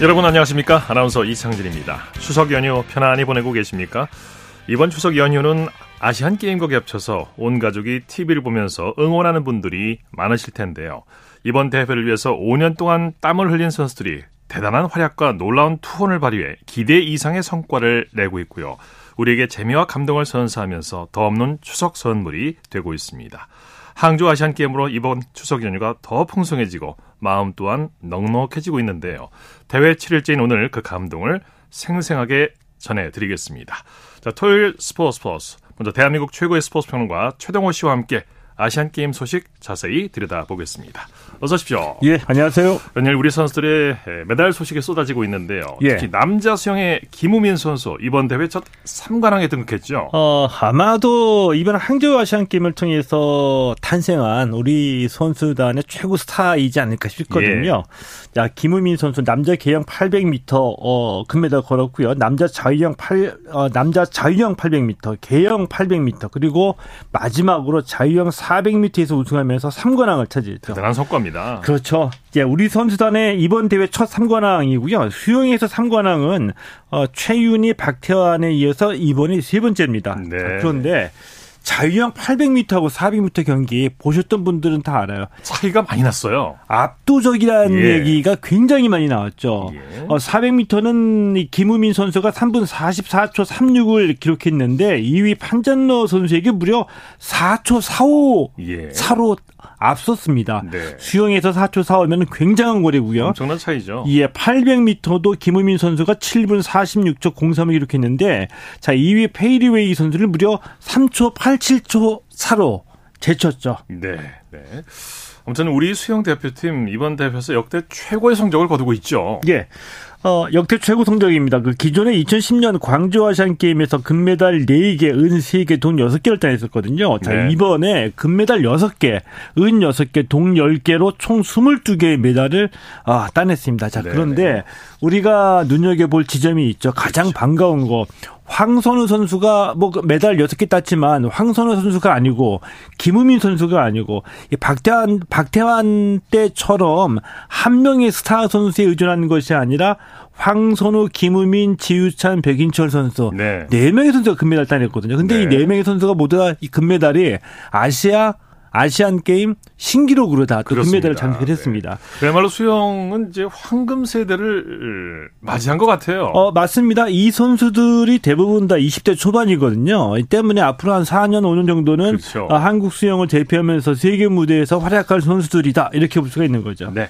여러분 안녕하십니까? 아나운서 이창진입니다. 추석 연휴 편안히 보내고 계십니까? 이번 추석 연휴는 아시안 게임과 겹쳐서 온 가족이 TV를 보면서 응원하는 분들이 많으실 텐데요. 이번 대회를 위해서 5년 동안 땀을 흘린 선수들이 대단한 활약과 놀라운 투혼을 발휘해 기대 이상의 성과를 내고 있고요. 우리에게 재미와 감동을 선사하면서 더 없는 추석 선물이 되고 있습니다. 항주 아시안 게임으로 이번 추석 연휴가 더 풍성해지고 마음 또한 넉넉해지고 있는데요. 대회 7일째인 오늘 그 감동을 생생하게 전해드리겠습니다. 자, 토요일 스포츠 스포츠. 먼저 대한민국 최고의 스포츠 평론가 최동호 씨와 함께 아시안 게임 소식 자세히 들여다보겠습니다. 어서 오십시오. 예, 안녕하세요. 연일 우리 선수들의 메달 소식이 쏟아지고 있는데요. 예. 특히 남자 수영의 김우민 선수 이번 대회 첫 3관왕에 등극했죠. 어, 아마도 이번 항저우 아시안 게임을 통해서 탄생한 우리 선수단의 최고 스타이지 않을까 싶거든요. 예. 자, 김우민 선수 남자 계영 800m 어, 금메달 걸었고요. 남자 자유형 8 어, 남자 자유형 800m, 계영 800m 그리고 마지막으로 자유형 400m에서 우승하면서 3관왕을 차지했죠. 대단한 성과입니다. 그렇죠. 이제 우리 선수단의 이번 대회 첫 3관왕이고요. 수영에서 3관왕은 어, 최윤희, 박태환에 이어서 이번이 세 번째입니다. 네. 그런데 자유형 800m하고 400m 경기 보셨던 분들은 다 알아요. 차이가 많이 났어요. 압도적이라는 예. 얘기가 굉장히 많이 나왔죠. 예. 어, 400m는 김우민 선수가 3분 44초 36을 기록했는데 2위 판잔러 선수에게 무려 4초 45 예. 차로 앞섰습니다. 네. 수영에서 4초 45면 굉장한 거리고요. 엄청난 차이죠. 예, 800m도 김우민 선수가 7분 46초 03을 기록했는데 자, 2위 페이리웨이 선수를 무려 3초 87초 차로 제쳤죠. 네. 네. 아무튼 우리 수영 대표팀 이번 대회에서 역대 최고의 성적을 거두고 있죠. 예. 어, 역대 최고 성적입니다. 그 기존에 2010년 광저우 아시안 게임에서 금메달 4개, 은 3개, 동 6개를 따냈었거든요. 자, 네. 이번에 금메달 6개, 은 6개, 동 10개로 총 22개의 메달을 아, 따냈습니다. 자, 네, 그런데 네. 우리가 눈여겨볼 지점이 있죠. 가장 그렇죠. 반가운 거. 황선우 선수가 뭐그 메달 6개 땄지만 황선우 선수가 아니고 김우민 선수가 아니고 박태환 박태환 때처럼 한 명의 스타 선수에 의존하는 것이 아니라 황선우, 김우민, 지우찬, 백인철 선수 네, 네 명의 선수가 금메달 따냈거든요. 근데 네. 이네 명의 선수가 모두 다 이 금메달이 아시아 아시안 게임 신기록으로 다그 금메달을 장식을 했습니다. 네. 그야말로 수영은 이제 황금 세대를 맞이한 것 같아요. 어, 맞습니다. 이 선수들이 대부분 다 20대 초반이거든요. 이 때문에 앞으로 한 4년, 5년 정도는 그렇죠. 어, 한국 수영을 대표하면서 세계 무대에서 활약할 선수들이다. 이렇게 볼 수가 있는 거죠. 네.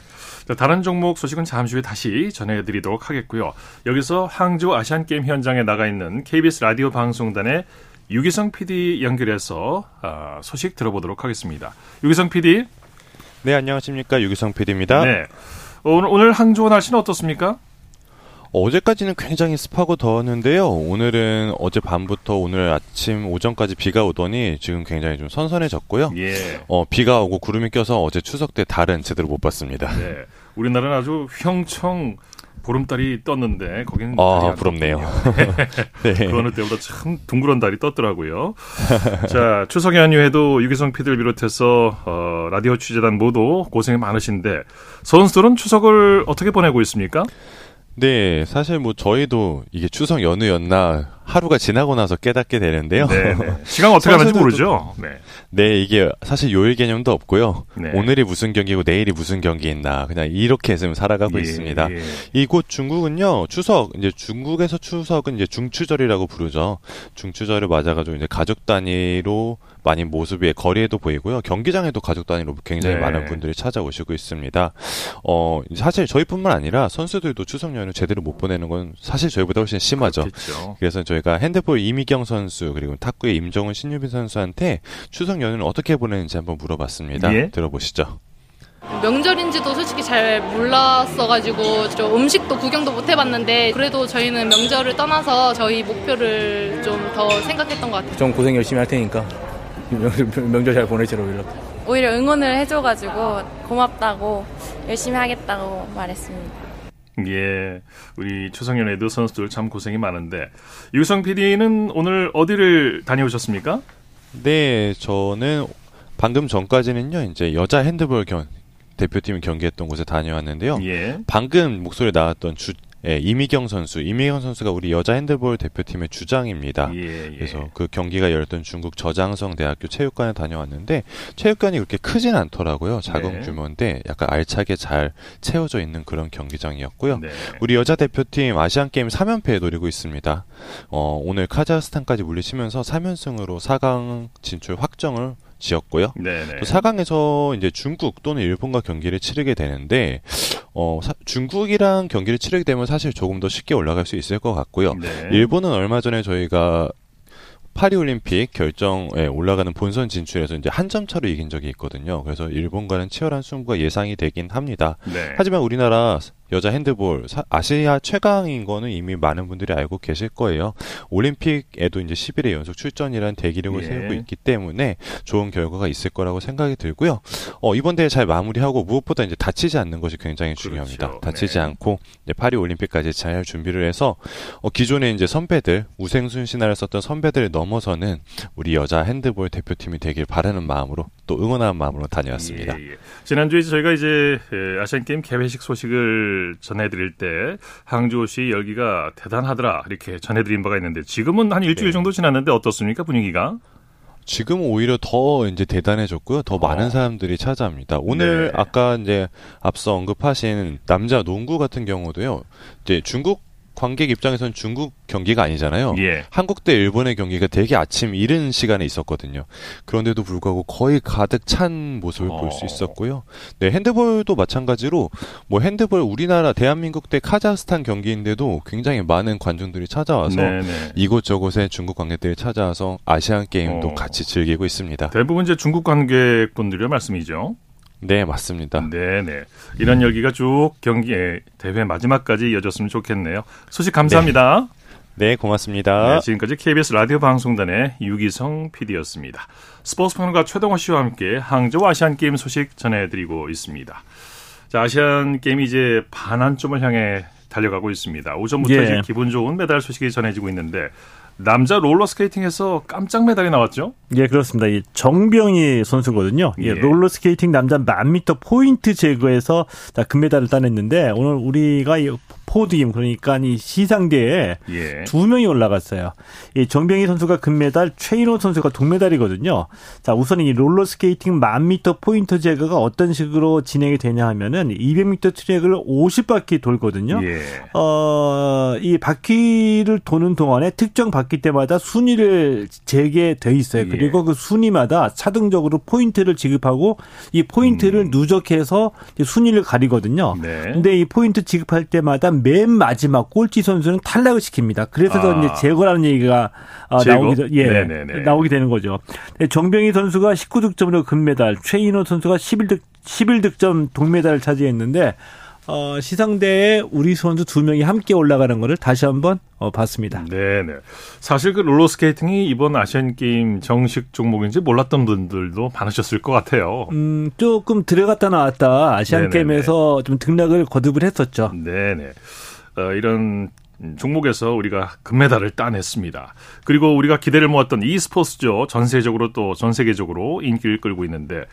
다른 종목 소식은 잠시 후에 다시 전해드리도록 하겠고요. 여기서 항저우 아시안 게임 현장에 나가 있는 KBS 라디오 방송단의 유기성 PD 연결해서 어, 소식 들어보도록 하겠습니다. 유기성 PD. 네, 안녕하십니까. 유기성 PD입니다. 네. 오늘, 오늘 항저우 날씨는 어떻습니까? 어제까지는 굉장히 습하고 더웠는데요. 오늘은 어제 밤부터 오늘 아침 오전까지 비가 오더니 지금 굉장히 좀 선선해졌고요. 예. 어, 비가 오고 구름이 껴서 어제 추석 때 달은 제대로 못 봤습니다. 네. 우리나라는 아주 휘청 보름달이 떴는데 거기는 아 부럽네요. 네. 그 어느 때보다 참 둥그런 달이 떴더라고요. 자 추석 연휴에도 유기성 피디를 비롯해서 어, 라디오 취재단 모두 고생이 많으신데 선수들은 추석을 어떻게 보내고 있습니까? 네, 사실 뭐 저희도 이게 추석 연휴였나 하루가 지나고 나서 깨닫게 되는데요. 네, 네. 시간 어떻게 가는지 모르죠. 네. 네, 이게 사실 요일 개념도 없고요. 네. 오늘이 무슨 경기고 내일이 무슨 경기 있나 그냥 이렇게 지금 살아가고 예, 있습니다. 예. 이곳 중국은요 추석 이제 중국에서 추석은 이제 중추절이라고 부르죠. 중추절을 맞아가지고 이제 가족 단위로 많이 모습이 거리에도 보이고요. 경기장에도 가족 단위로 굉장히 네. 많은 분들이 찾아오시고 있습니다. 어 사실 저희뿐만 아니라 선수들도 추석 연휴 제대로 못 보내는 건 사실 저희보다 훨씬 심하죠. 그렇겠죠. 그래서 저희 저희가 핸드볼 이미경 선수 그리고 탁구의 임정훈 신유빈 선수한테 추석 연휴는 어떻게 보내는지 한번 물어봤습니다. 예? 들어보시죠. 명절인지도 솔직히 잘 몰랐어가지고 좀 음식도 구경도 못 해봤는데 그래도 저희는 명절을 떠나서 저희 목표를 좀 더 생각했던 것 같아요. 좀 고생 열심히 할 테니까 명절 잘 보내시라고 연락. 오히려 응원을 해줘가지고 고맙다고 열심히 하겠다고 말했습니다. 예, 우리 추석연에도 선수들 참 고생이 많은데 유성 PD는 오늘 어디를 다녀오셨습니까? 네, 저는 방금 전까지는요 이제 여자 핸드볼 경 대표팀이 경기했던 곳에 다녀왔는데요. 예. 방금 목소리 나왔던 주, 예, 이미경 선수, 이미경 선수가 우리 여자 핸드볼 대표팀의 주장입니다. 예, 예. 그래서 그 경기가 열렸던 중국 저장성 대학교 체육관에 다녀왔는데 체육관이 그렇게 크진 않더라고요. 작은 네. 규모인데 약간 알차게 잘 채워져 있는 그런 경기장이었고요. 네. 우리 여자 대표팀 아시안 게임 3연패에 노리고 있습니다. 어, 오늘 카자흐스탄까지 물리치면서 3연승으로 4강 진출 확정을 지었고요. 네네. 또 4강에서 이제 중국 또는 일본과 경기를 치르게 되는데 어, 사, 중국이랑 경기를 치르게 되면 사실 조금 더 쉽게 올라갈 수 있을 것 같고요. 네. 일본은 얼마 전에 저희가 파리올림픽 결정에 올라가는 본선 진출에서 이제 한 점 차로 이긴 적이 있거든요. 그래서 일본과는 치열한 승부가 예상이 되긴 합니다. 네. 하지만 우리나라 여자 핸드볼 아시아 최강인 거는 이미 많은 분들이 알고 계실 거예요. 올림픽에도 이제 11회 연속 출전이라는 대기록을 예. 세우고 있기 때문에 좋은 결과가 있을 거라고 생각이 들고요. 어, 이번 대회 잘 마무리하고 무엇보다 이제 다치지 않는 것이 굉장히 중요합니다. 그렇죠. 다치지 네. 않고 파리 올림픽까지 잘 준비를 해서 어, 기존에 이제 선배들 우생순 신화를 썼던 선배들을 넘어서는 우리 여자 핸드볼 대표팀이 되길 바라는 마음으로 또 응원하는 마음으로 다녀왔습니다. 예, 예. 지난주에 저희가 이제 아시안 게임 개회식 소식을 전해드릴 때 항저우시 열기가 대단하더라 이렇게 전해드린 바가 있는데 지금은 한 일주일 네. 정도 지났는데 어떻습니까 분위기가? 지금 오히려 더 이제 대단해졌고요. 더 어. 많은 사람들이 찾아옵니다. 오늘 네. 아까 이제 앞서 언급하신 남자 농구 같은 경우도요. 이제 중국 관객 입장에서는 중국 경기가 아니잖아요. 예. 한국 대 일본의 경기가 되게 아침 이른 시간에 있었거든요. 그런데도 불구하고 거의 가득 찬 모습을 어. 볼수 있었고요. 네, 핸드볼도 마찬가지로 뭐 핸드볼 우리나라 대한민국 대 카자흐스탄 경기인데도 굉장히 많은 관중들이 찾아와서 네네. 네. 이곳저곳에 중국 관객들이 찾아와서 아시안 게임도 어. 같이 즐기고 있습니다. 대부분 이제 중국 관객분들의 말씀이죠. 네, 맞습니다. 네 네. 이런 열기가 쭉 경기에 대회 마지막까지 이어졌으면 좋겠네요. 소식 감사합니다. 네, 네 고맙습니다. 네, 지금까지 KBS 라디오 방송단의 유기성 PD였습니다. 스포츠 평론가 최동호 씨와 함께 항저우 아시안 게임 소식 전해드리고 있습니다. 자, 아시안 게임이 이제 반환점을 향해 달려가고 있습니다. 오전부터 예. 이제 기분 좋은 메달 소식이 전해지고 있는데 남자 롤러스케이팅에서 깜짝 메달이 나왔죠? 예, 그렇습니다. 이 정병희 선수거든요. 예, 예. 롤러스케이팅 남자 만미터 포인트 제거에서 금메달을 따냈는데 오늘 우리가 podium 그러니까 이 시상대에 예. 두 명이 올라갔어요. 이 정병희 선수가 금메달, 최인호 선수가 동메달이거든요. 자, 우선 이 롤러 스케이팅 만 미터 포인트 제거가 어떤 식으로 진행이 되냐 하면은 200m 트랙을 50바퀴 돌거든요. 예. 어, 이 바퀴를 도는 동안에 특정 바퀴 때마다 순위를 재게돼 있어요. 예. 그리고 그 순위마다 차등적으로 포인트를 지급하고 이 포인트를 음. 누적해서 순위를 가리거든요. 네. 근데 이 포인트 지급할 때마다 맨 마지막 꼴찌 선수는 탈락을 시킵니다. 그래서 아. 이제 제거라는 얘기가 어, 나오게 예 네네네. 나오게 되는 거죠. 정병희 선수가 19득점으로 금메달, 최인호 선수가 11득 11득점 동메달을 차지했는데 어, 시상대에 우리 선수 두 명이 함께 올라가는 것을 다시 한번 어, 봤습니다. 네네. 사실 그 롤러스케이팅이 이번 아시안 게임 정식 종목인지 몰랐던 분들도 많으셨을 것 같아요. 음, 조금 들어갔다 나왔다 아시안 네네네. 게임에서 좀 등락을 거듭을 했었죠. 네네. 어, 이런 종목에서 우리가 금메달을 따냈습니다. 그리고 우리가 기대를 모았던 e스포츠죠. 전 세적으로 또 전 세계적으로 인기를 끌고 있는데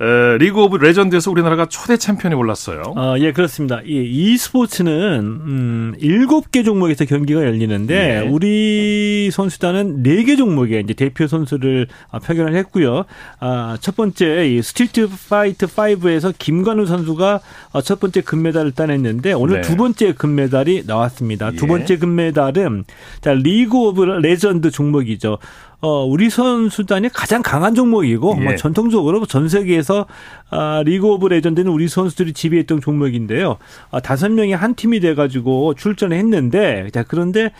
에, 리그 오브 레전드에서 우리나라가 초대 챔피언이 올랐어요. 아, 예, 그렇습니다. 이 e스포츠는 음, 7개 종목에서 경기가 열리는데 네. 우리 선수단은 4개 종목에 이제 대표 선수를 아, 파견을 했고요. 아, 첫 번째 이 스트리트 파이트 5에서 김관우 선수가 아, 첫 번째 금메달을 따냈는데 오늘 네. 두 번째 금메달이 나왔습니다. 예. 두 번째 금메달은 자, 리그 오브 레전드 종목이죠. 어, 우리 선수단이 가장 강한 종목이고 뭐 예. 뭐 전통적으로 전 세계에서 아, 리그 오브 레전드는 우리 선수들이 지배했던 종목인데요. 아, 다섯 명이 한 팀이 돼가지고 출전을 했는데 자 그런데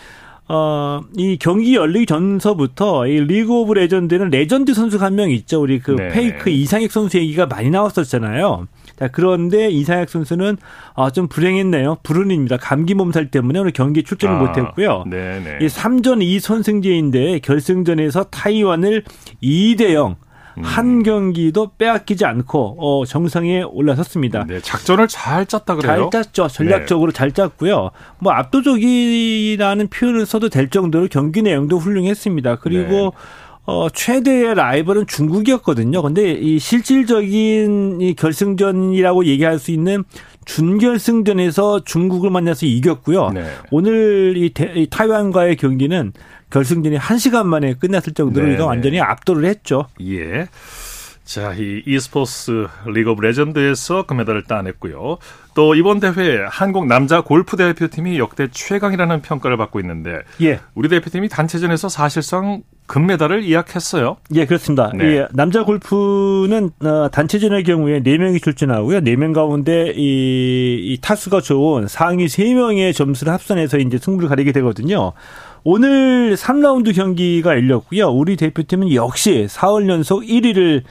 어, 이 경기 열리기 전서부터 이 리그 오브 레전드는 레전드 선수가 한 명 있죠. 우리 그 네. 페이커 이상혁 선수 얘기가 많이 나왔었잖아요. 자, 그런데 이상혁 선수는 아, 좀 불행했네요. 불운입니다. 감기 몸살 때문에 오늘 경기 출전을 아, 못했고요. 네네. 이 3전 2선승제인데 결승전에서 타이완을 2대 0 음. 한 경기도 빼앗기지 않고 어, 정상에 올라섰습니다. 네, 작전을 잘 짰다 그래요. 잘 짰죠. 전략적으로 네. 잘 짰고요. 뭐 압도적이라는 표현을 써도 될 정도로 경기 내용도 훌륭했습니다. 그리고 네. 어, 최대의 라이벌은 중국이었거든요. 근데 이 실질적인 이 결승전이라고 얘기할 수 있는 준결승전에서 중국을 만나서 이겼고요. 네. 오늘 이, 대, 이 타이완과의 경기는 결승전이 1시간 만에 끝났을 정도로 네. 이거 완전히 압도를 했죠. 예. 자, 이 e스포츠 리그 오브 레전드에서 금메달을 따냈고요. 또 이번 대회 한국 남자 골프 대표팀이 역대 최강이라는 평가를 받고 있는데 예. 우리 대표팀이 단체전에서 사실상 금메달을 예약했어요. 예, 그렇습니다. 네. 예, 남자 골프는 어, 단체전의 경우에 4명이 출전하고요. 4명 가운데 이, 이 타수가 좋은 상위 3명의 점수를 합산해서 이제 승부를 가리게 되거든요. 오늘 3라운드 경기가 열렸고요. 우리 대표팀은 역시 4월 연속 1위를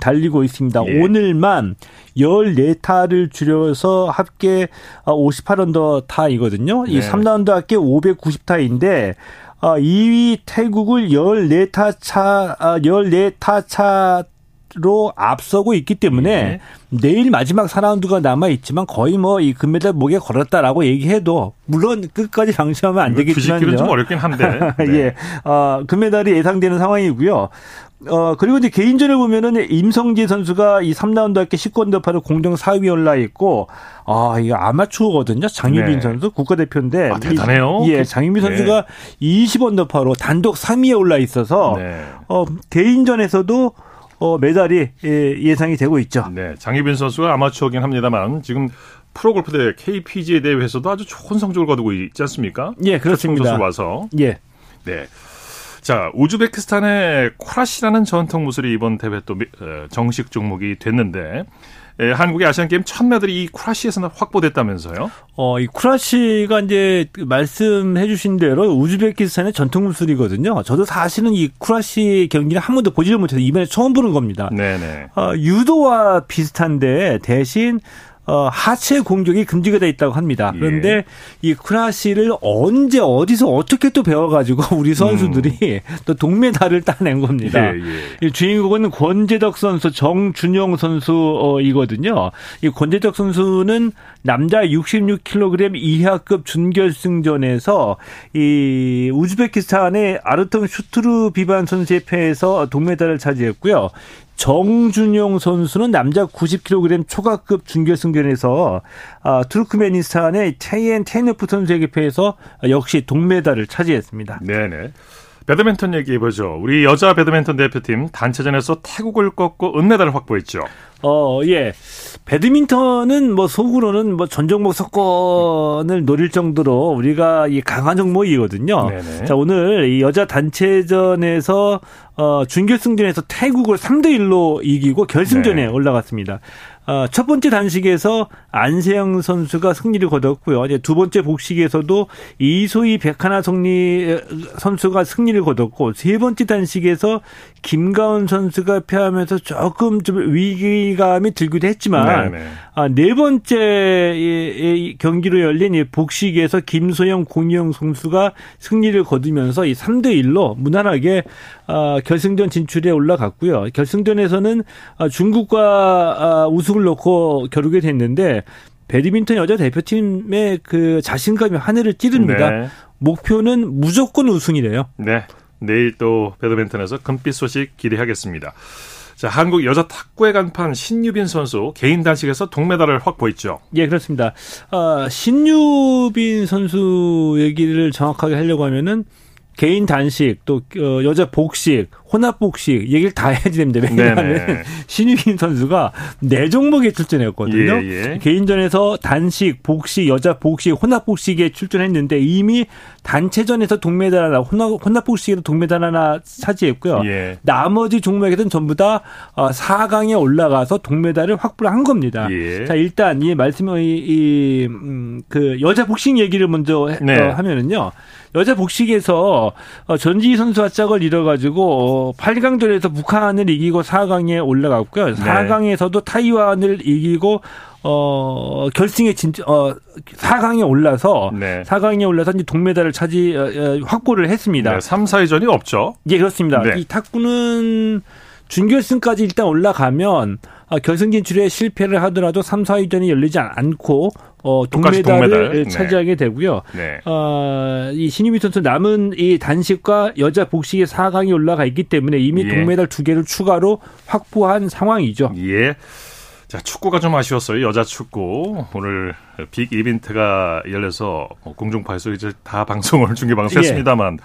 달리고 있습니다. 예. 오늘만 14타를 줄여서 합계 58언더 타이거든요. 네. 이 3라운드 합계 590타인데 2위 태국을 14타 차 14타 차 로 앞서고 있기 때문에 네. 내일 마지막 4라운드가 남아 있지만 거의 뭐 이 금메달 목에 걸었다라고 얘기해도 물론 끝까지 방심하면 안 되겠지만요. 좀 어렵긴 한데. 네. 예. 어, 금메달이 예상되는 상황이고요. 어, 그리고 이제 개인전을 보면은 임성재 선수가 이 3라운드 할게 19언더파로 공동 4위 올라 있고, 아, 이거 아마추어거든요. 장유빈 네. 선수 국가대표인데. 아, 대단해요. 이, 예, 장유빈 네. 선수가 20언더파로 단독 3위에 올라 있어서, 네. 어, 개인전에서도 어, 메달이 예, 예상이 되고 있죠. 네, 장희빈 선수가 아마추어긴 합니다만 지금 프로 골프 대회 KPGA 대회에서도 아주 좋은 성적을 거두고 있지 않습니까? 예, 그렇습니다. 선수 와서. 예. 네. 자, 우즈베키스탄의 코라시라는 전통 무술이 이번 대회 또 어, 정식 종목이 됐는데 예, 한국의 아시안 게임 첫 메달이 이 쿠라시에서 확보됐다면서요? 어, 이 쿠라시가 이제 말씀해 주신 대로 우즈베키스탄의 전통 무술이거든요. 저도 사실은 이 쿠라시 경기를 한 번도 보지를 못해서 이번에 처음 보는 겁니다. 네네. 어, 유도와 비슷한데 대신 어, 하체 공격이 금지가 돼 있다고 합니다. 예. 그런데 예. 이 크라시를 언제 어디서 어떻게 또 배워가지고 우리 선수들이 음. 또 동메달을 따낸 겁니다. 예, 예. 주인공은 권재덕 선수, 정준영 선수이거든요. 이 권재덕 선수는 남자 66kg 이하급 준결승전에서 이 우즈베키스탄의 아르통 슈트루 비반 선수에 패해서 동메달을 차지했고요. 정준용 선수는 남자 90kg 초과급 준결승전에서 아, 투르크메니스탄의 테이엔 테이너프 선수에게 패해서 역시 동메달을 차지했습니다. 네네. 배드민턴 얘기해보죠. 우리 여자 배드민턴 대표팀 단체전에서 태국을 꺾고 은메달을 확보했죠. 어, 예. 배드민턴은 뭐 속으로는 뭐 전 종목 석권을 노릴 정도로 우리가 이 강한 종목이거든요. 네네. 자, 오늘 이 여자 단체전에서 어, 준결승전에서 태국을 3대 1로 이기고 결승전에 네. 올라갔습니다. 어, 첫 번째 단식에서 안세영 선수가 승리를 거뒀고요. 이제 두 번째 복식에서도 이소희 백하나 성리 선수가 승리를 거뒀고 세 번째 단식에서 김가은 선수가 패하면서 조금 좀 위기감이 들기도 했지만 네, 네. 아, 네 번째 경기로 열린 이 복식에서 김소영 공영 선수가 승리를 거두면서 이 3대 1로 무난하게 아, 결승전 진출에 올라갔고요. 결승전에서는 아, 중국과 우승을 놓고 겨루게 됐는데 배드민턴 여자 대표팀의 그 자신감이 하늘을 찌릅니다. 네. 목표는 무조건 우승이래요. 네. 내일 또 배드민턴에서 금빛 소식 기대하겠습니다. 자, 한국 여자 탁구의 간판 신유빈 선수 개인 단식에서 동메달을 확보했죠. 예, 그렇습니다. 어, 신유빈 선수 얘기를 정확하게 하려고 하면은 개인 단식 또 어, 여자 복식 혼합 복식 얘기를 다 해야지 됩니다. 왜냐하면 신유빈 선수가 네 종목에 출전했거든요. 예, 예. 개인전에서 단식, 복식, 여자 복식, 혼합 복식에 출전했는데 이미 단체전에서 동메달 하나, 혼합, 복식에도 동메달 하나 차지했고요. 예. 나머지 종목에서는 전부 다 4강에 어, 올라가서 동메달을 확보를 한 겁니다. 예. 자 일단 이 말씀을 이그 음, 여자 복식 얘기를 먼저 네. 어, 하면은요. 여자 복식에서 어, 전지희 선수와 짝을 이뤄 가지고 8강전에서 어, 북한을 이기고 4강에 올라갔고요. 4강에서도 타이완을 이기고 어, 결승에 진짜, 어, 4강에 올라서, 네. 4강에 올라서 이제 동메달을 차지, 어, 어 확보를 했습니다. 네, 3, 4위전이 없죠? 예, 그렇습니다. 네. 이 탁구는 준결승까지 일단 올라가면, 아, 결승 진출에 실패를 하더라도 3, 4위전이 열리지 않고 어, 동메달을 동메달. 네. 차지하게 되고요. 네. 어, 이 신유미 선수 남은 이 단식과 여자 복식의 4강이 올라가 있기 때문에 이미 예. 동메달 두 개를 추가로 확보한 상황이죠. 예. 자, 축구가 좀 아쉬웠어요. 여자 축구. 오늘 빅 이벤트가 열려서 뭐 공중파에서 이제 다 방송을 중계 방송했습니다만 예.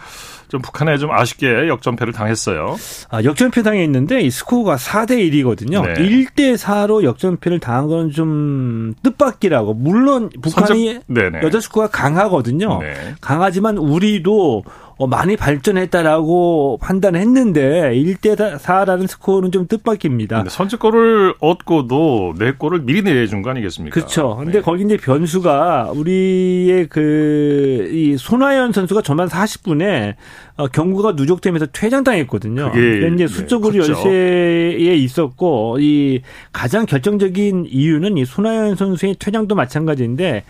좀 북한에 좀 아쉽게 역전패를 당했어요. 아, 역전패 당했는데 이 스코어가 4대 1이거든요. 네. 1대 4로 역전패를 당한 건 좀 뜻밖이라고. 물론 북한이 선점... 여자 축구가 강하거든요. 네. 강하지만 우리도 어, 많이 발전했다라고 판단했는데 1대 4라는 스코어는 좀 뜻밖입니다. 선제골을 얻고도 내 골을 미리 내준 거 아니겠습니까? 그렇죠. 근데 네. 거기 이제 변수가 우리의 그 이 손아연 선수가 전반 40분에 어, 경구가 누적되면서 퇴장당했거든요. 그게 이제 수적으로 네, 열세에 있었고 이 가장 결정적인 이유는 이 손아연 선수의 퇴장도 마찬가지인데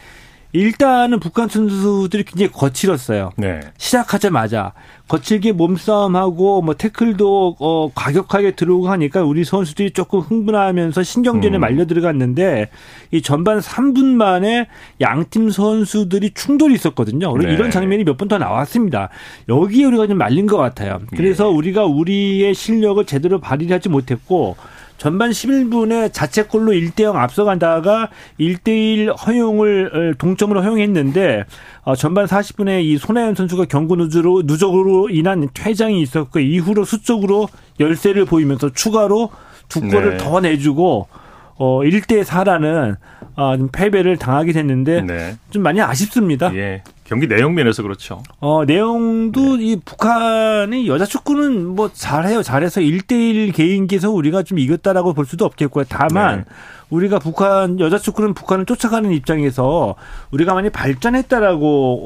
일단은 북한 선수들이 굉장히 거칠었어요. 네. 시작하자마자 거칠게 몸싸움하고 뭐 태클도 어 과격하게 들어오고 하니까 우리 선수들이 조금 흥분하면서 신경전에 음. 말려 들어갔는데 이 전반 3분 만에 양팀 선수들이 충돌이 있었거든요. 네. 이런 장면이 몇 번 더 나왔습니다. 여기에 우리가 좀 말린 것 같아요. 그래서 네. 우리가 우리의 실력을 제대로 발휘하지 못했고 전반 11분에 자책골로 1대0 앞서간다가 1대1 허용을 어, 동점으로 허용했는데 어, 전반 40분에 이 손혜연 선수가 경고 누적으로, 누적으로 인한 퇴장이 있었고 이후로 수적으로 열세를 보이면서 추가로 두 골을 네. 더 내주고 어 1대 4라는 아, 패배를 당하게 됐는데 네. 좀 많이 아쉽습니다. 예. 경기 내용 면에서 그렇죠. 어, 내용도 네. 이 북한이 여자 축구는 뭐 잘해요. 잘해서 1대1 개인기에서 우리가 좀 이겼다라고 볼 수도 없겠고요. 다만 네. 우리가 북한 여자 축구는 북한을 쫓아가는 입장에서 우리가 많이 발전했다라고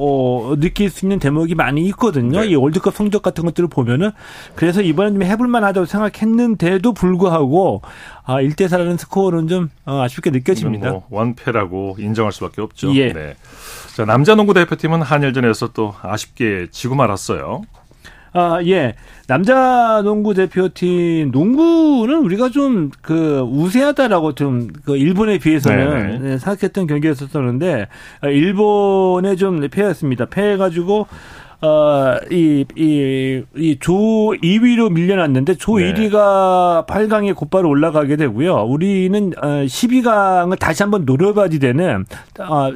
어, 느낄 수 있는 대목이 많이 있거든요. 네. 이 월드컵 성적 같은 것들을 보면은 그래서 이번에 좀 해볼 만하다고 생각했는데도 불구하고 아, 1대 4라는 스코어는 좀 어, 아쉽게 느껴집니다. 뭐 원패라고 인정할 수밖에 없죠. 예. 네. 자, 남자 농구 대표팀은 한일전에서 또 아쉽게 지고 말았어요. 아, 예. 남자 농구 대표팀 농구는 우리가 좀 그 우세하다라고 좀 그 일본에 비해서는 네 생각했던 경기였었는데 아, 일본에 좀 패했습니다. 패해가지고 어, 이, 이, 이 조 2위로 밀려났는데 조 네. 1위가 8강에 곧바로 올라가게 되고요. 우리는 어, 12강을 다시 한번 노려봐야 되는 어,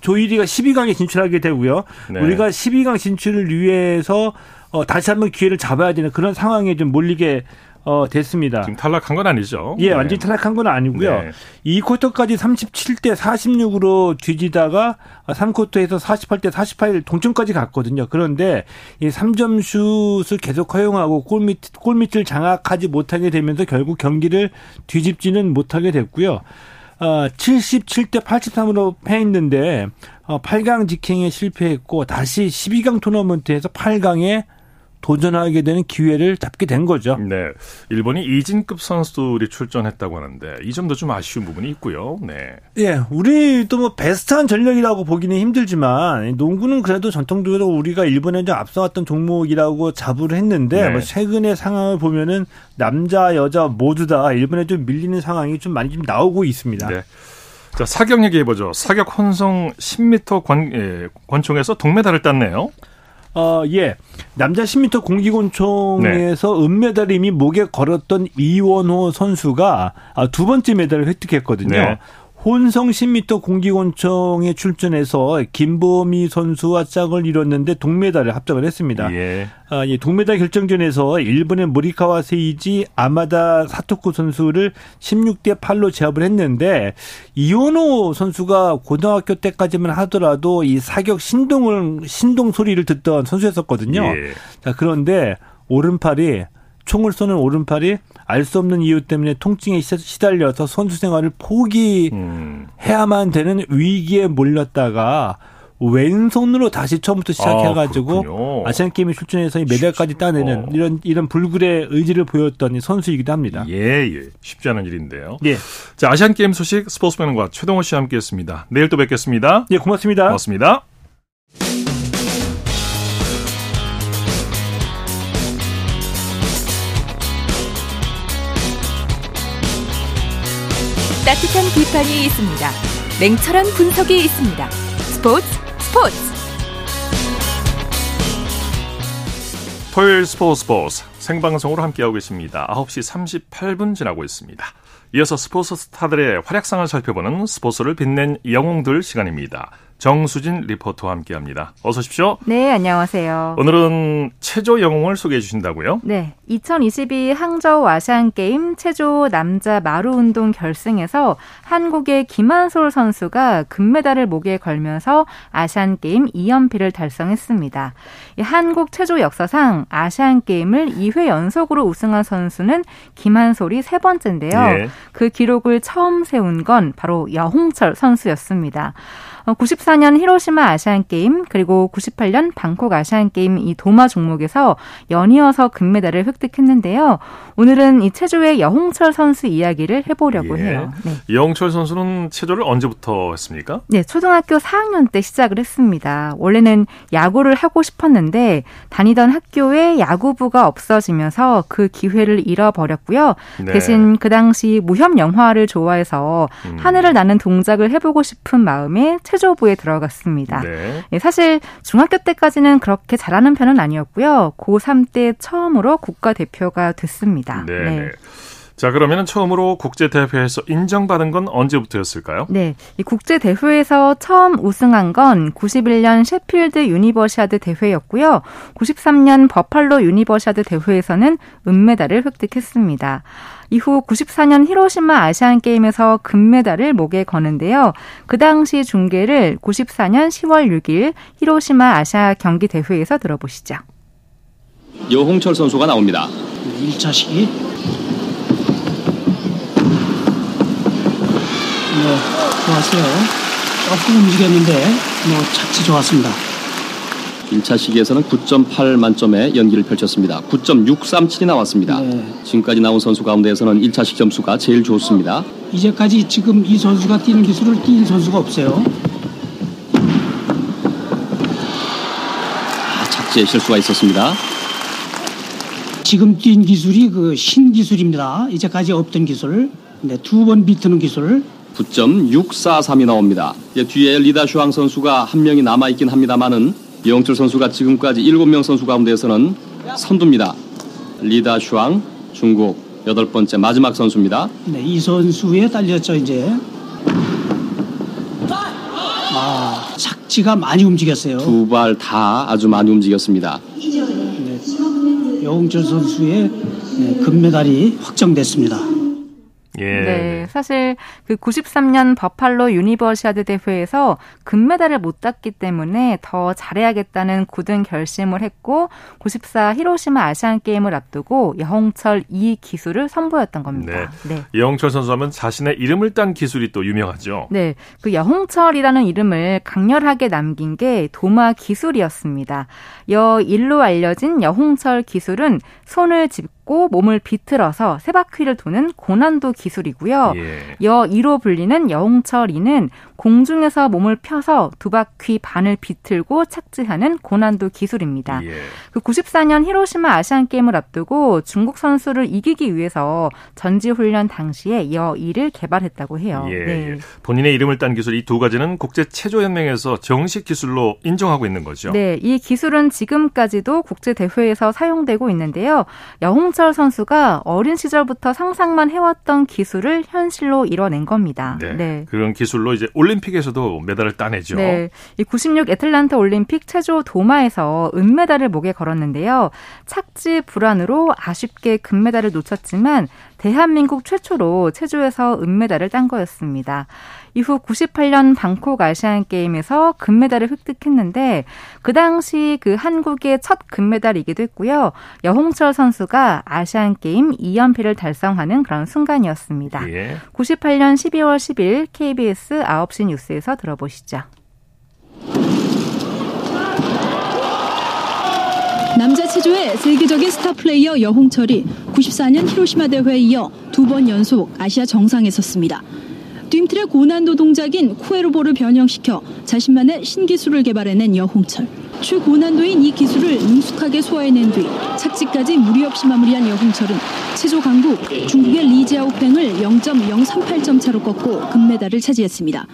조일이가 12강에 진출하게 되고요. 네. 우리가 12강 진출을 위해서 어, 다시 한번 기회를 잡아야 되는 그런 상황에 좀 몰리게 어, 됐습니다. 지금 탈락한 건 아니죠? 예, 네. 완전히 탈락한 건 아니고요. 네. 2쿼터까지 37대 46으로 뒤지다가 3쿼터에서 48대 48 동점까지 갔거든요. 그런데 이 3점 슛을 계속 허용하고 골밑, 골밑을 장악하지 못하게 되면서 결국 경기를 뒤집지는 못하게 됐고요. 어, 77대 83으로 패했는데 어, 8강 직행에 실패했고 다시 12강 토너먼트에서 8강에 도전하게 되는 기회를 잡게 된 거죠. 네. 일본이 이진급 선수들이 출전했다고 하는데 이 점도 좀 아쉬운 부분이 있고요. 네. 예. 우리도 뭐 베스트한 전력이라고 보기는 힘들지만 농구는 그래도 전통적으로 우리가 일본에 좀 앞서왔던 종목이라고 자부를 했는데 네. 뭐 최근의 상황을 보면은 남자 여자 모두 다 일본에 좀 밀리는 상황이 좀 많이 좀 나오고 있습니다. 네. 자, 사격 얘기해보죠. 사격 혼성 10m 권, 예, 권총에서 동메달을 땄네요. 어, 예. 남자 10m 공기곤총에서 네. 은메달 이미 목에 걸었던 이원호 선수가 아, 두 번째 메달을 획득했거든요. 네. 혼성 10m 공기곤청에 출전해서 김보미 선수와 짝을 이뤘는데 동메달을 합작을 했습니다. 예. 아, 예, 동메달 결정전에서 일본의 모리카와 세이지 아마다 사토쿠 선수를 16대 8로 제압을 했는데 이원호 선수가 고등학교 때까지만 하더라도 이 사격 신동을 신동 소리를 듣던 선수였었거든요. 예. 자, 그런데 오른팔이 총을 쏘는 오른팔이 알 수 없는 이유 때문에 통증에 시달려서 선수 생활을 포기해야만 되는 위기에 몰렸다가 왼손으로 다시 처음부터 시작해가지고 아, 시안 게임에 출전해서 메달까지 따내는 어. 이런 이런 불굴의 의지를 보였던 선수이기도 합니다. 예, 예, 쉽지 않은 일인데요. 예. 자, 아시안 게임 소식 스포츠맨과 최동호 씨와 함께했습니다. 내일 또 뵙겠습니다. 예, 고맙습니다. 고맙습니다. 따뜻한 비판이 있습니다. 냉철한 분석이 있습니다. 스포츠 스포츠 토요일 스포츠 스포츠 생방송으로 함께하고 계십니다. 9시 38분 지나고 있습니다. 이어서 스포츠 스타들의 활약상을 살펴보는 스포츠를 빛낸 영웅들 시간입니다. 정수진 리포터와 함께합니다. 어서 오십시오. 네, 안녕하세요. 오늘은 체조 영웅을 소개해 주신다고요? 네, 2022 항저우 아시안 게임 체조 남자 마루 운동 결승에서 한국의 김한솔 선수가 금메달을 목에 걸면서 아시안 게임 2연패를 달성했습니다. 한국 체조 역사상 아시안 게임을 2회 연속으로 우승한 선수는 김한솔이 세 번째인데요. 예. 그 기록을 처음 세운 건 바로 여홍철 선수였습니다. 94년 어, 히로시마 아시안 게임 그리고 98년 방콕 아시안 게임 이 도마 종목에서 연이어서 금메달을 획득했는데요. 오늘은 이 체조의 여홍철 선수 이야기를 해보려고 예. 해요. 네. 여홍철 선수는 체조를 언제부터 했습니까? 네, 초등학교 4학년 때 시작을 했습니다. 원래는 야구를 하고 싶었는데 다니던 학교에 야구부가 없어지면서 그 기회를 잃어버렸고요. 네. 대신 그 당시 무협 영화를 좋아해서 음. 하늘을 나는 동작을 해보고 싶은 마음에 체 조부에 들어갔습니다. 네. 네, 사실 중학교 때까지는 그렇게 잘하는 편은 아니었고요. 고3 때 처음으로 국가대표가 됐습니다. 네. 네. 자, 그러면 처음으로 국제대회에서 인정받은 건 언제부터였을까요? 네. 이 국제대회에서 처음 우승한 건 91년 셰필드 유니버시아드 대회였고요. 93년 버팔로 유니버시아드 대회에서는 은메달을 획득했습니다. 이후 94년 히로시마 아시안 게임에서 금메달을 목에 거는데요. 그 당시 중계를 94년 10월 6일 히로시마 아시아 경기 대회에서 들어보시죠. 여홍철 선수가 나옵니다. 1차 시기 네, 좋았어요. 조금 움직였는데 뭐 착지 좋았습니다. 1차 시기에서는 9.8 만점의 연기를 펼쳤습니다. 9.637이 나왔습니다. 네. 지금까지 나온 선수 가운데에서는 1차 시 점수가 제일 좋습니다. 이제까지 지금 이 선수가 뛰는 기술을 뛴 선수가 없어요. 아, 착지에 실수가 있었습니다. 지금 뛴 기술이 그 신기술입니다. 이제까지 없던 기술. 네, 두 번 비트는 기술. 9.643이 나옵니다. 뒤에 리다 슈앙 선수가 한 명이 남아있긴 합니다만은 이영철 선수가 지금까지 7명 선수 가운데에서는 선두입니다. 리다 슈앙 중국 여덟 번째 마지막 선수입니다. 네, 이 선수에 딸렸죠 이제. 아, 착지가 많이 움직였어요. 두 발 다 아주 많이 움직였습니다. 네, 여홍철 선수의 네, 금메달이 확정됐습니다. 예. 네, 사실 그 93년 버팔로 유니버시아드 대회에서 금메달을 못 땄기 때문에 더 잘해야겠다는 굳은 결심을 했고 94 히로시마 아시안 게임을 앞두고 여홍철 이 기술을 선보였던 겁니다. 네. 네. 여홍철 선수 하면 자신의 이름을 딴 기술이 또 유명하죠. 네. 그 여홍철이라는 이름을 강렬하게 남긴 게 도마 기술이었습니다. 여 일로 알려진 여홍철 기술은 손을 짚고 잡고 몸을 비틀어서 세 바퀴를 도는 고난도 기술이고요. 예. 여 2로 불리는 여홍철이는 공중에서 몸을 펴서 두 바퀴 반을 비틀고 착지하는 고난도 기술입니다. 예. 그 94년 히로시마 아시안 게임을 앞두고 중국 선수를 이기기 위해서 전지 훈련 당시에 여 2를 개발했다고 해요. 예. 네. 본인의 이름을 딴 기술 이 두 가지는 국제 체조 연맹에서 정식 기술로 인정하고 있는 거죠. 네, 이 기술은 지금까지도 국제 대회에서 사용되고 있는데요. 여홍 이정철 선수가 어린 시절부터 상상만 해왔던 기술을 현실로 이뤄낸 겁니다. 네. 네. 그런 기술로 이제 올림픽에서도 메달을 따내죠. 네. 이 96 애틀란타 올림픽 체조 도마에서 은메달을 목에 걸었는데요. 착지 불안으로 아쉽게 금메달을 놓쳤지만 대한민국 최초로 체조에서 은메달을 딴 거였습니다. 이후 98년 방콕 아시안 게임에서 금메달을 획득했는데 그 당시 그 한국의 첫 금메달이기도 했고요. 여홍철 선수가 아시안 게임 2연패를 달성하는 그런 순간이었습니다. 예. 98년 12월 10일 KBS 9시 뉴스에서 들어보시죠. 남자 체조의 세계적인 스타 플레이어 여홍철이 94년 히로시마 대회에 이어 두 번 연속 아시아 정상에 섰습니다. 뜀틀의 고난도 동작인 코에로보를 변형시켜 자신만의 신기술을 개발해낸 여홍철. 최고난도인 이 기술을 능숙하게 소화해낸 뒤 착지까지 무리 없이 마무리한 여홍철은 체조 강국 중국의 리지아오팽을 0.038점 차로 꺾고 금메달을 차지했습니다.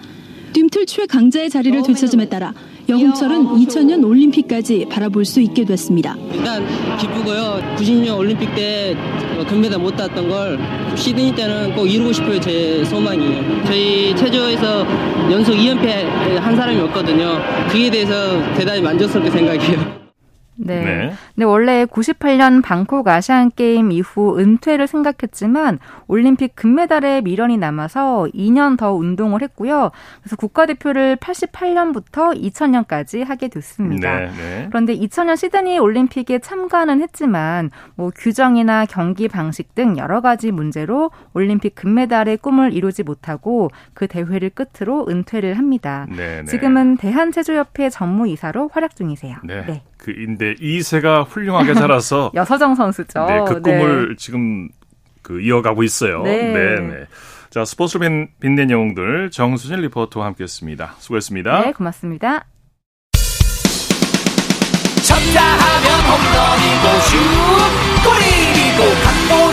뜀틀 최강자의 자리를 되찾음에 따라 여홍철은 2000년 올림픽까지 바라볼 수 있게 됐습니다. 일단 기쁘고요. 90년 올림픽 때 금메달 못 땄던 걸 시드니 때는 꼭 이루고 싶어요. 제 소망이에요. 저희 체조에서 연속 2연패 한 사람이 없거든요. 그에 대해서 대단히 만족스럽게 생각해요. 네. 네. 근데 원래 98년 방콕 아시안 게임 이후 은퇴를 생각했지만 올림픽 금메달에 미련이 남아서 2년 더 운동을 했고요. 그래서 국가대표를 88년부터 2000년까지 하게 됐습니다. 네, 네. 그런데 2000년 시드니 올림픽에 참가는 했지만 뭐 규정이나 경기 방식 등 여러 가지 문제로 올림픽 금메달의 꿈을 이루지 못하고 그 대회를 끝으로 은퇴를 합니다. 네, 네. 지금은 대한체조협회 전무이사로 활약 중이세요. 네. 네. 그 인데 이세가 훌륭하게 자라서 여서정 선수죠. 네, 그 꿈을 네. 지금 그 이어가고 있어요. 네. 네, 네. 자, 스포츠로 빛, 빛낸 영웅들 정수진 리포터와 함께했습니다. 수고했습니다. 네, 고맙습니다. 쳤다 하면 홈런이고 슛 골이고 각본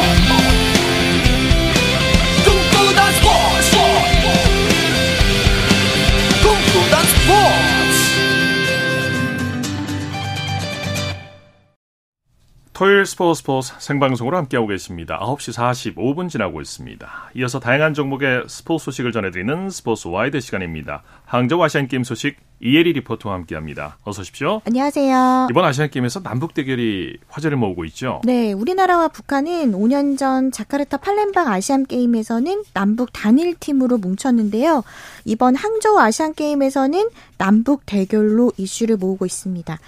토요일 스포츠 스포츠 생방송으로 함께하고 계십니다. 9시 45분 지나고 있습니다. 이어서 다양한 종목의 스포츠 소식을 전해드리는 스포츠 와이드 시간입니다. 항저우 아시안게임 소식 이혜리 리포터와 함께합니다. 어서 오십시오. 안녕하세요. 이번 아시안 게임에서 남북 대결이 화제를 모으고 있죠. 네, 우리나라와 북한은 5년 전 자카르타 팔렘방 아시안 게임에서는 남북 단일 팀으로 뭉쳤는데요. 이번 항저우 아시안 게임에서는 남북 대결로 이슈를 모으고 있습니다.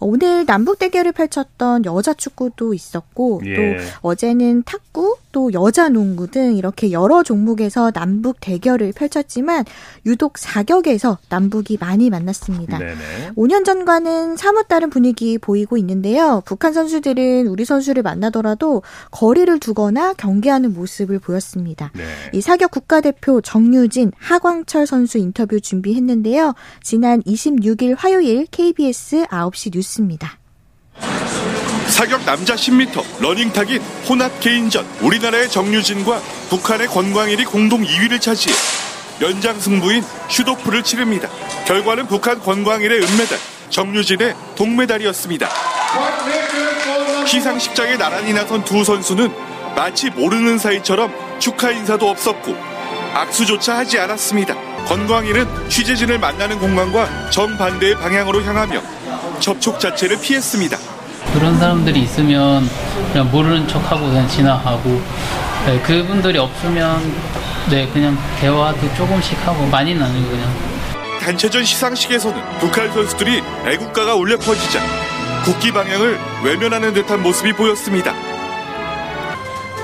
오늘 남북 대결을 펼쳤던 여자 축구도 있었고 예. 또 어제는 탁구, 또 여자 농구 등 이렇게 여러 종목에서 남북 대결을 펼쳤지만 유독 사격에서 남북이 많이 만났습니다. 네네. 5년 전과는 사뭇 다른 분위기 보이고 있는데요. 북한 선수들은 우리 선수를 만나더라도 거리를 두거나 경계하는 모습을 보였습니다. 네. 이 사격 국가대표 정유진, 하광철 선수 인터뷰 준비했는데요. 지난 26일 화요일 KBS 9시 뉴스입니다. 사격 남자 10m 러닝 타깃 혼합 개인전 우리나라의 정유진과 북한의 권광일이 공동 2위를 차지해 연장 승부인 shoot-off를 치릅니다. 결과는 북한 권광일의 은메달, 정유진의 동메달이었습니다. 시상식장에 나란히 나선 두 선수는 마치 모르는 사이처럼 축하 인사도 없었고 악수조차 하지 않았습니다. 권광일은 취재진을 만나는 공간과 정반대의 방향으로 향하며 접촉 자체를 피했습니다. 그런 사람들이 있으면 그냥 모르는 척하고 그냥 지나가고 네, 그분들이 없으면 네 그냥 대화도 조금씩 하고 많이는 아니고 그냥 단체전 시상식에서는 북한 선수들이 애국가가 울려 퍼지자 국기 방향을 외면하는 듯한 모습이 보였습니다.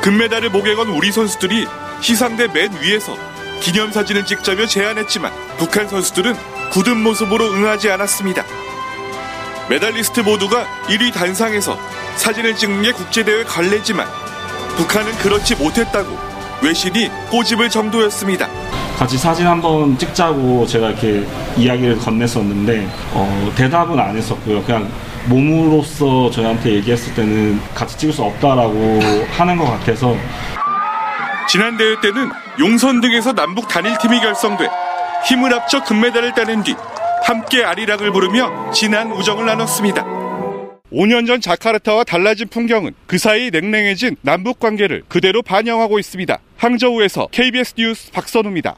금메달을 목에 건 우리 선수들이 시상대 맨 위에서 기념사진을 찍자며 제안했지만 북한 선수들은 굳은 모습으로 응하지 않았습니다. 메달리스트 모두가 1위 단상에서 사진을 찍는 게 국제대회 관례지만 북한은 그렇지 못했다고 외신이 꼬집을 정도였습니다. 같이 사진 한번 찍자고 제가 이렇게 이야기를 건넸었는데 어, 대답은 안 했었고요. 그냥 몸으로서 저희한테 얘기했을 때는 같이 찍을 수 없다라고 하는 것 같아서 지난 대회 때는 용선 등에서 남북 단일팀이 결성돼 힘을 합쳐 금메달을 따낸 뒤 함께 아리랑을 부르며 진한 우정을 나눴습니다. 5년 전 자카르타와 달라진 풍경은 그 사이 냉랭해진 남북 관계를 그대로 반영하고 있습니다. 항저우에서 KBS 뉴스 박선우입니다.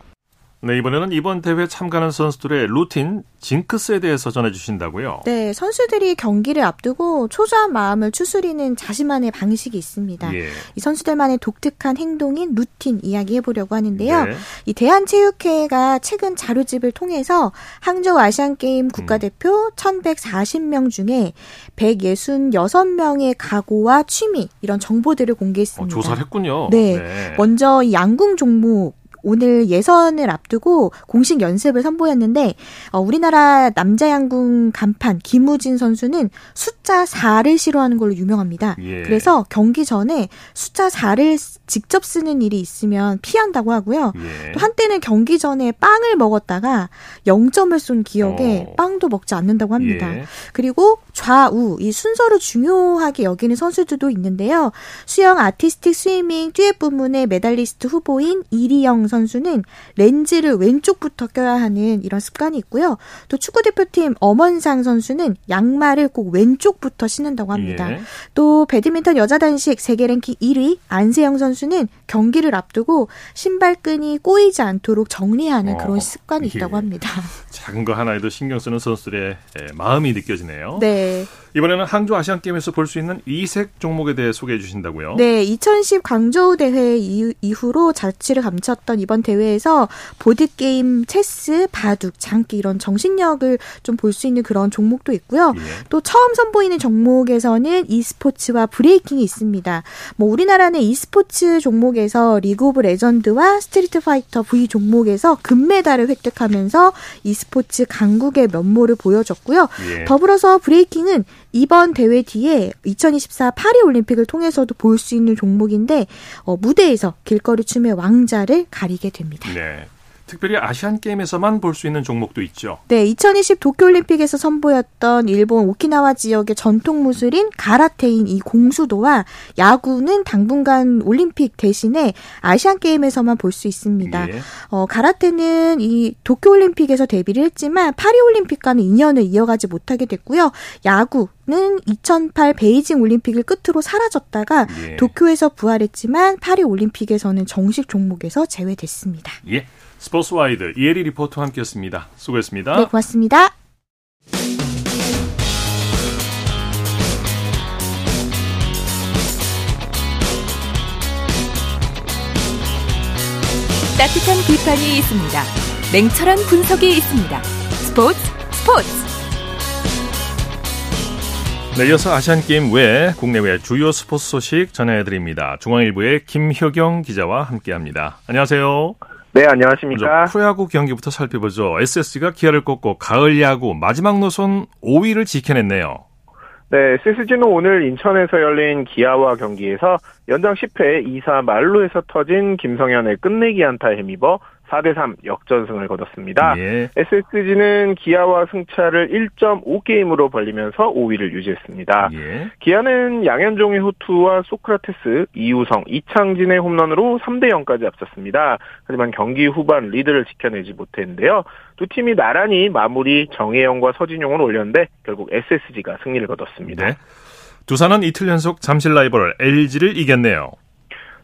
네, 이번에는 이번 대회 참가하는 선수들의 루틴, 징크스에 대해서 전해주신다고요? 네, 선수들이 경기를 앞두고 초조한 마음을 추스리는 자신만의 방식이 있습니다. 예. 이 선수들만의 독특한 행동인 루틴 이야기해보려고 하는데요. 네. 이 대한체육회가 최근 자료집을 통해서 항저우 아시안게임 음. 국가대표 음. 1140명 중에 166명의 각오와 취미, 이런 정보들을 공개했습니다. 어, 조사를 했군요. 네. 네. 먼저 양궁 종목 오늘 예선을 앞두고 공식 연습을 선보였는데 어, 우리나라 남자 양궁 간판 김우진 선수는 숫자 4를 싫어하는 걸로 유명합니다. 예. 그래서 경기 전에 숫자 4를 직접 쓰는 일이 있으면 피한다고 하고요. 예. 또 한때는 경기 전에 빵을 먹었다가 0점을 쏜 기억에 어. 빵도 먹지 않는다고 합니다. 예. 그리고 좌우 이 순서를 중요하게 여기는 선수들도 있는데요. 수영 아티스틱 스위밍 듀엣 부문의 메달리스트 후보인 이리영 선수는 렌즈를 왼쪽부터 껴야 하는 이런 습관이 있고요. 또 축구 대표팀 엄원상 선수는 양말을 꼭 왼쪽부터 신는다고 합니다. 예. 또 배드민턴 여자 단식 세계 랭킹 1위 안세영 선수 는 경기를 앞두고 신발끈이 꼬이지 않도록 정리하는 어, 그런 습관이 있다고 합니다. 작은 거 하나에도 신경 쓰는 선수들의 마음이 느껴지네요. 네. 이번에는 항저 아시안 게임에서 볼 수 있는 이색 종목에 대해 소개해 주신다고요? 네, 2010 광저우 대회 이후로 자취를 감췄던 이번 대회에서 보드 게임, 체스, 바둑, 장기 이런 정신력을 좀 볼 수 있는 그런 종목도 있고요. 예. 또 처음 선보이는 종목에서는 e스포츠와 breaking이 있습니다. 뭐 우리나라는 e스포츠 종목에서 리그 오브 레전드와 스트리트 파이터 V 종목에서 금메달을 획득하면서 e스포츠 강국의 면모를 보여줬고요. 예. 더불어서 breaking은 이번 대회 뒤에 2024 파리 올림픽을 통해서도 볼 수 있는 종목인데 어, 무대에서 길거리 춤의 왕자를 가리게 됩니다. 네. 특별히 아시안 게임에서만 볼 수 있는 종목도 있죠. 네, 2020 도쿄올림픽에서 선보였던 일본 오키나와 지역의 전통 무술인 가라테인 이 공수도와 야구는 당분간 올림픽 대신에 아시안 게임에서만 볼 수 있습니다. 예. 어, 가라테는 이 도쿄올림픽에서 데뷔를 했지만 파리 올림픽과는 인연을 이어가지 못하게 됐고요. 야구 는2008 베이징 올림픽을 끝으로 사라졌다가 예. 도쿄에서 부활했지만 파리 올림픽에서는 정식 종목에서 제외됐습니다. 예. 스포츠와이드 이혜리 리포터와 함께했습니다. 수고했습니다. 네, 고맙습니다. 따뜻한 비판이 있습니다. 냉철한 분석이 있습니다. 스포츠 스포츠. 네, 이어서 아시안 게임 외 국내외 주요 스포츠 소식 전해드립니다. 중앙일보의 김효경 기자와 함께합니다. 안녕하세요. 네, 안녕하십니까. 프로야구 경기부터 살펴보죠. SSG가 기아를 꺾고 가을 야구 마지노선 5위를 지켜냈네요. 네, SSG는 오늘 인천에서 열린 기아와 경기에서 연장 10회 2사 만루에서 터진 김성현의 끝내기 안타에 힘입어 4대3 역전승을 거뒀습니다. 예. SSG는 기아와 승차를 1.5게임으로 벌리면서 5위를 유지했습니다. 예. 기아는 양현종의 호투와 소크라테스, 이우성, 이창진의 홈런으로 3대 0까지 앞섰습니다. 하지만 경기 후반 리드를 지켜내지 못했는데요. 두 팀이 나란히 마무리 정혜영과 서진용을 올렸는데 결국 SSG가 승리를 거뒀습니다. 네. 두산은 이틀 연속 잠실 라이벌 LG를 이겼네요.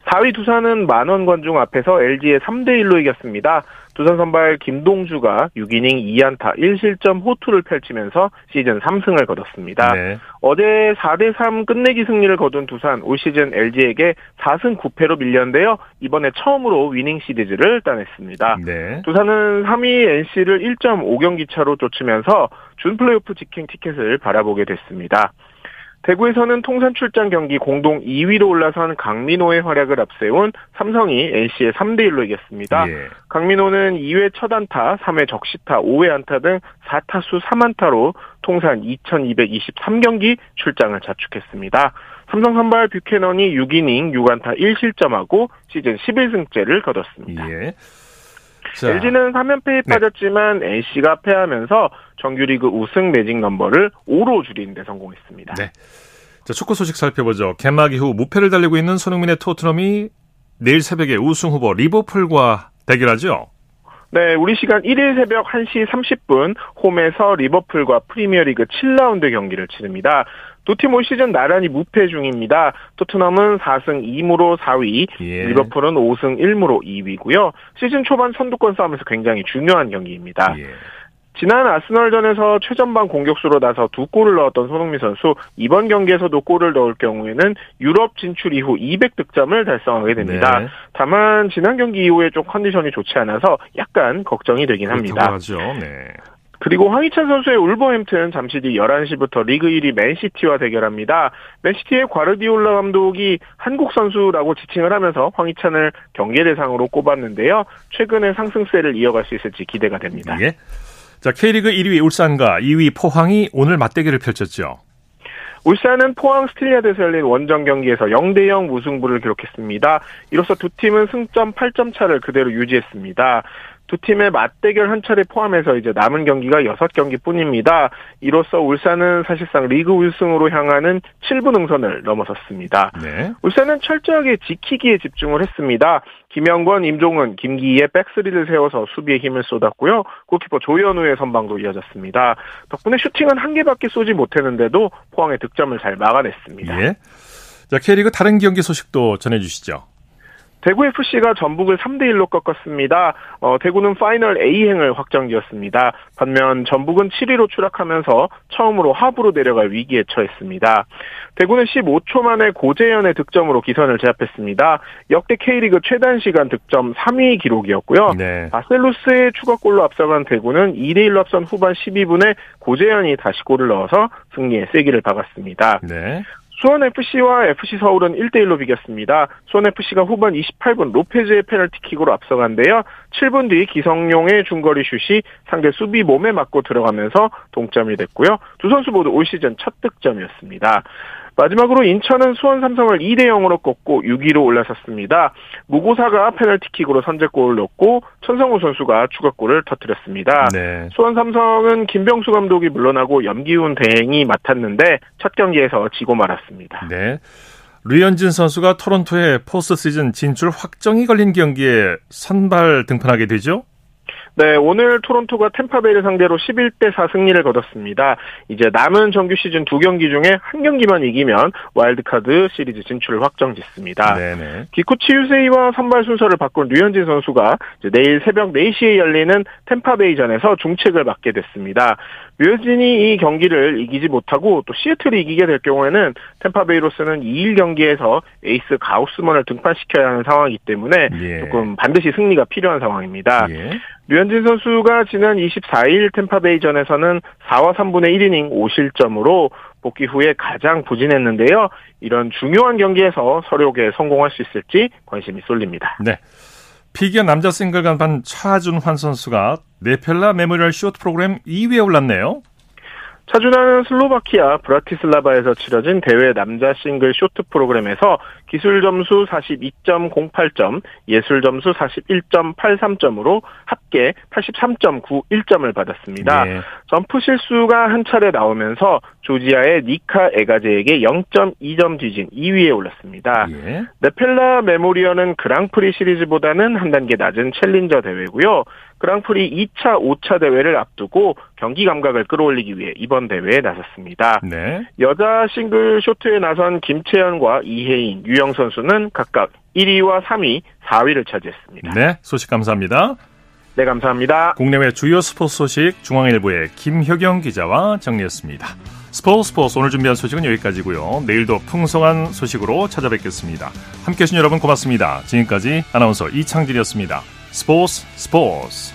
4위 두산은 만원 관중 앞에서 LG의 3대 1로 이겼습니다. 두산 선발 김동주가 6이닝 2안타 1실점 호투를 펼치면서 시즌 3승을 거뒀습니다. 네. 어제 4대 3 끝내기 승리를 거둔 두산 올 시즌 LG에게 4승 9패로 밀렸는데요. 이번에 처음으로 위닝 시리즈를 따냈습니다. 네. 두산은 3위 NC를 1.5경기 차로 쫓으면서 준 플레이오프 직행 티켓을 바라보게 됐습니다. 대구에서는 통산 출장 경기 공동 2위로 올라선 강민호의 활약을 앞세운 삼성이 NC의 3대 1로 이겼습니다. 예. 강민호는 2회 첫 안타, 3회 적시타, 5회 안타 등 4타수 3안타로 통산 2223경기 출장을 자축했습니다. 삼성 선발 뷰캐넌이 6이닝 6안타 1실점하고 시즌 11승째를 거뒀습니다. 예. 자. LG는 3연패에 네. 빠졌지만 NC가 패하면서 정규리그 우승 매직 넘버를 5로 줄이는 데 성공했습니다. 네. 자, 축구 소식 살펴보죠. 개막 이후 무패를 달리고 있는 손흥민의 토트넘이 내일 새벽에 우승 후보 리버풀과 대결하죠. 네, 우리 시간 1일 새벽 1시 30분 홈에서 리버풀과 프리미어리그 7라운드 경기를 치릅니다. 두 팀 올 시즌 나란히 무패 중입니다. 토트넘은 4승 2무로 4위, 예. 리버풀은 5승 1무로 2위고요. 시즌 초반 선두권 싸움에서 굉장히 중요한 경기입니다. 예. 지난 아스널전에서 최전방 공격수로 나서 두 골을 넣었던 손흥민 선수 이번 경기에서도 골을 넣을 경우에는 유럽 진출 이후 200득점을 달성하게 됩니다. 네. 다만 지난 경기 이후에 좀 컨디션이 좋지 않아서 약간 걱정이 되긴 합니다. 하죠. 네. 그리고 황희찬 선수의 울버햄튼 잠시 뒤 11시부터 리그 1위 맨시티와 대결합니다. 맨시티의 과르디올라 감독이 한국 선수라고 지칭을 하면서 황희찬을 경계 대상으로 꼽았는데요. 최근에 상승세를 이어갈 수 있을지 기대가 됩니다. 예. 자, K리그 1위 울산과 2위 포항이 오늘 맞대결을 펼쳤죠. 울산은 포항 스틸야드에서 열린 원정 경기에서 0대0 무승부를 기록했습니다. 이로써 두 팀은 승점 8점 차를 그대로 유지했습니다. 두 팀의 맞대결 한 차례 포함해서 이제 남은 경기가 6경기 뿐입니다. 이로써 울산은 사실상 리그 우승으로 향하는 7부 능선을 넘어섰습니다. 네. 울산은 철저하게 지키기에 집중을 했습니다. 김영권, 임종은, 김기희의 back three를 세워서 수비에 힘을 쏟았고요. 골키퍼 조현우의 선방도 이어졌습니다. 덕분에 슈팅은 한 개밖에 쏘지 못했는데도 포항의 득점을 잘 막아냈습니다. 예. 자, K리그 다른 경기 소식도 전해주시죠. 대구FC가 전북을 3대 1로 꺾었습니다. 어, 대구는 파이널 A행을 확정지었습니다. 반면 전북은 7위로 추락하면서 처음으로 하부로 내려갈 위기에 처했습니다. 대구는 15초 만에 고재현의 득점으로 기선을 제압했습니다. 역대 K리그 최단 시간 득점 3위 기록이었고요. 네. 바셀루스의 추가골로 앞서간 대구는 2대 1로 앞선 후반 12분에 고재현이 다시 골을 넣어서 승리의 세기를 박았습니다. 네. 수원FC와 FC 서울은 1대1로 비겼습니다. 수원FC가 후반 28분 로페즈의 페널티킥으로 앞서간데요. 7분 뒤 기성용의 중거리 슛이 상대 수비 몸에 맞고 들어가면서 동점이 됐고요. 두 선수 모두 올 시즌 첫 득점이었습니다. 마지막으로 인천은 수원 삼성을 2대 0으로 꺾고 6위로 올라섰습니다. 무고사가 페널티킥으로 선제골을 넣고 천성우 선수가 추가골을 터뜨렸습니다. 네. 수원 삼성은 김병수 감독이 물러나고 염기훈 대행이 맡았는데 첫 경기에서 지고 말았습니다. 네. 류현진 선수가 토론토의 포스트 시즌 진출 확정이 걸린 경기에 선발 등판하게 되죠? 네, 오늘 토론토가 템파베이를 상대로 11대 4 승리를 거뒀습니다. 이제 남은 정규 시즌 두 경기 중에 한 경기만 이기면 와일드카드 시리즈 진출을 확정짓습니다. 네네. 기쿠치 유세이와 선발 순서를 바꾼 류현진 선수가 내일 새벽 4시에 열리는 템파베이전에서 중책을 맡게 됐습니다. 류현진이 이 경기를 이기지 못하고 또 시애틀이 이기게 될 경우에는 템파베이로서는 2일 경기에서 에이스 가우스먼을 등판시켜야 하는 상황이기 때문에 예. 조금 반드시 승리가 필요한 상황입니다. 예. 류현진 선수가 지난 24일 템파베이전에서는 4와 3분의 1이닝 5실점으로 복귀 후에 가장 부진했는데요. 이런 중요한 경기에서 설욕에 성공할 수 있을지 관심이 쏠립니다. 네. 피겨 남자 싱글 간판 차준환 선수가 네펠라 메모리얼 쇼트 프로그램 2위에 올랐네요. 차준환은 슬로바키아 브라티슬라바에서 치러진 대회 남자 싱글 쇼트 프로그램에서 기술 점수 42.08점, 예술 점수 41.83점으로 합계 83.91점을 받았습니다. 네. 점프 실수가 한 차례 나오면서 조지아의 니카 에가제에게 0.2점 뒤진 2위에 올랐습니다. 예. 네펠라 메모리얼은 그랑프리 시리즈보다는 한 단계 낮은 챌린저 대회고요. 그랑프리 2차, 5차 대회를 앞두고 경기 감각을 끌어올리기 위해 이번 대회에 나섰습니다. 네. 여자 싱글 쇼트에 나선 김채연과 이해인, 유영 선수는 각각 1위와 3위, 4위를 차지했습니다. 네, 소식 감사합니다. 네, 감사합니다. 국내외 주요 스포츠 소식 중앙일보의 김효경 기자와 정리했습니다. 스포츠 스포츠 오늘 준비한 소식은 여기까지고요. 내일도 풍성한 소식으로 찾아뵙겠습니다. 함께해 주신 여러분 고맙습니다. 지금까지 아나운서 이창진이었습니다. 스포츠 스포츠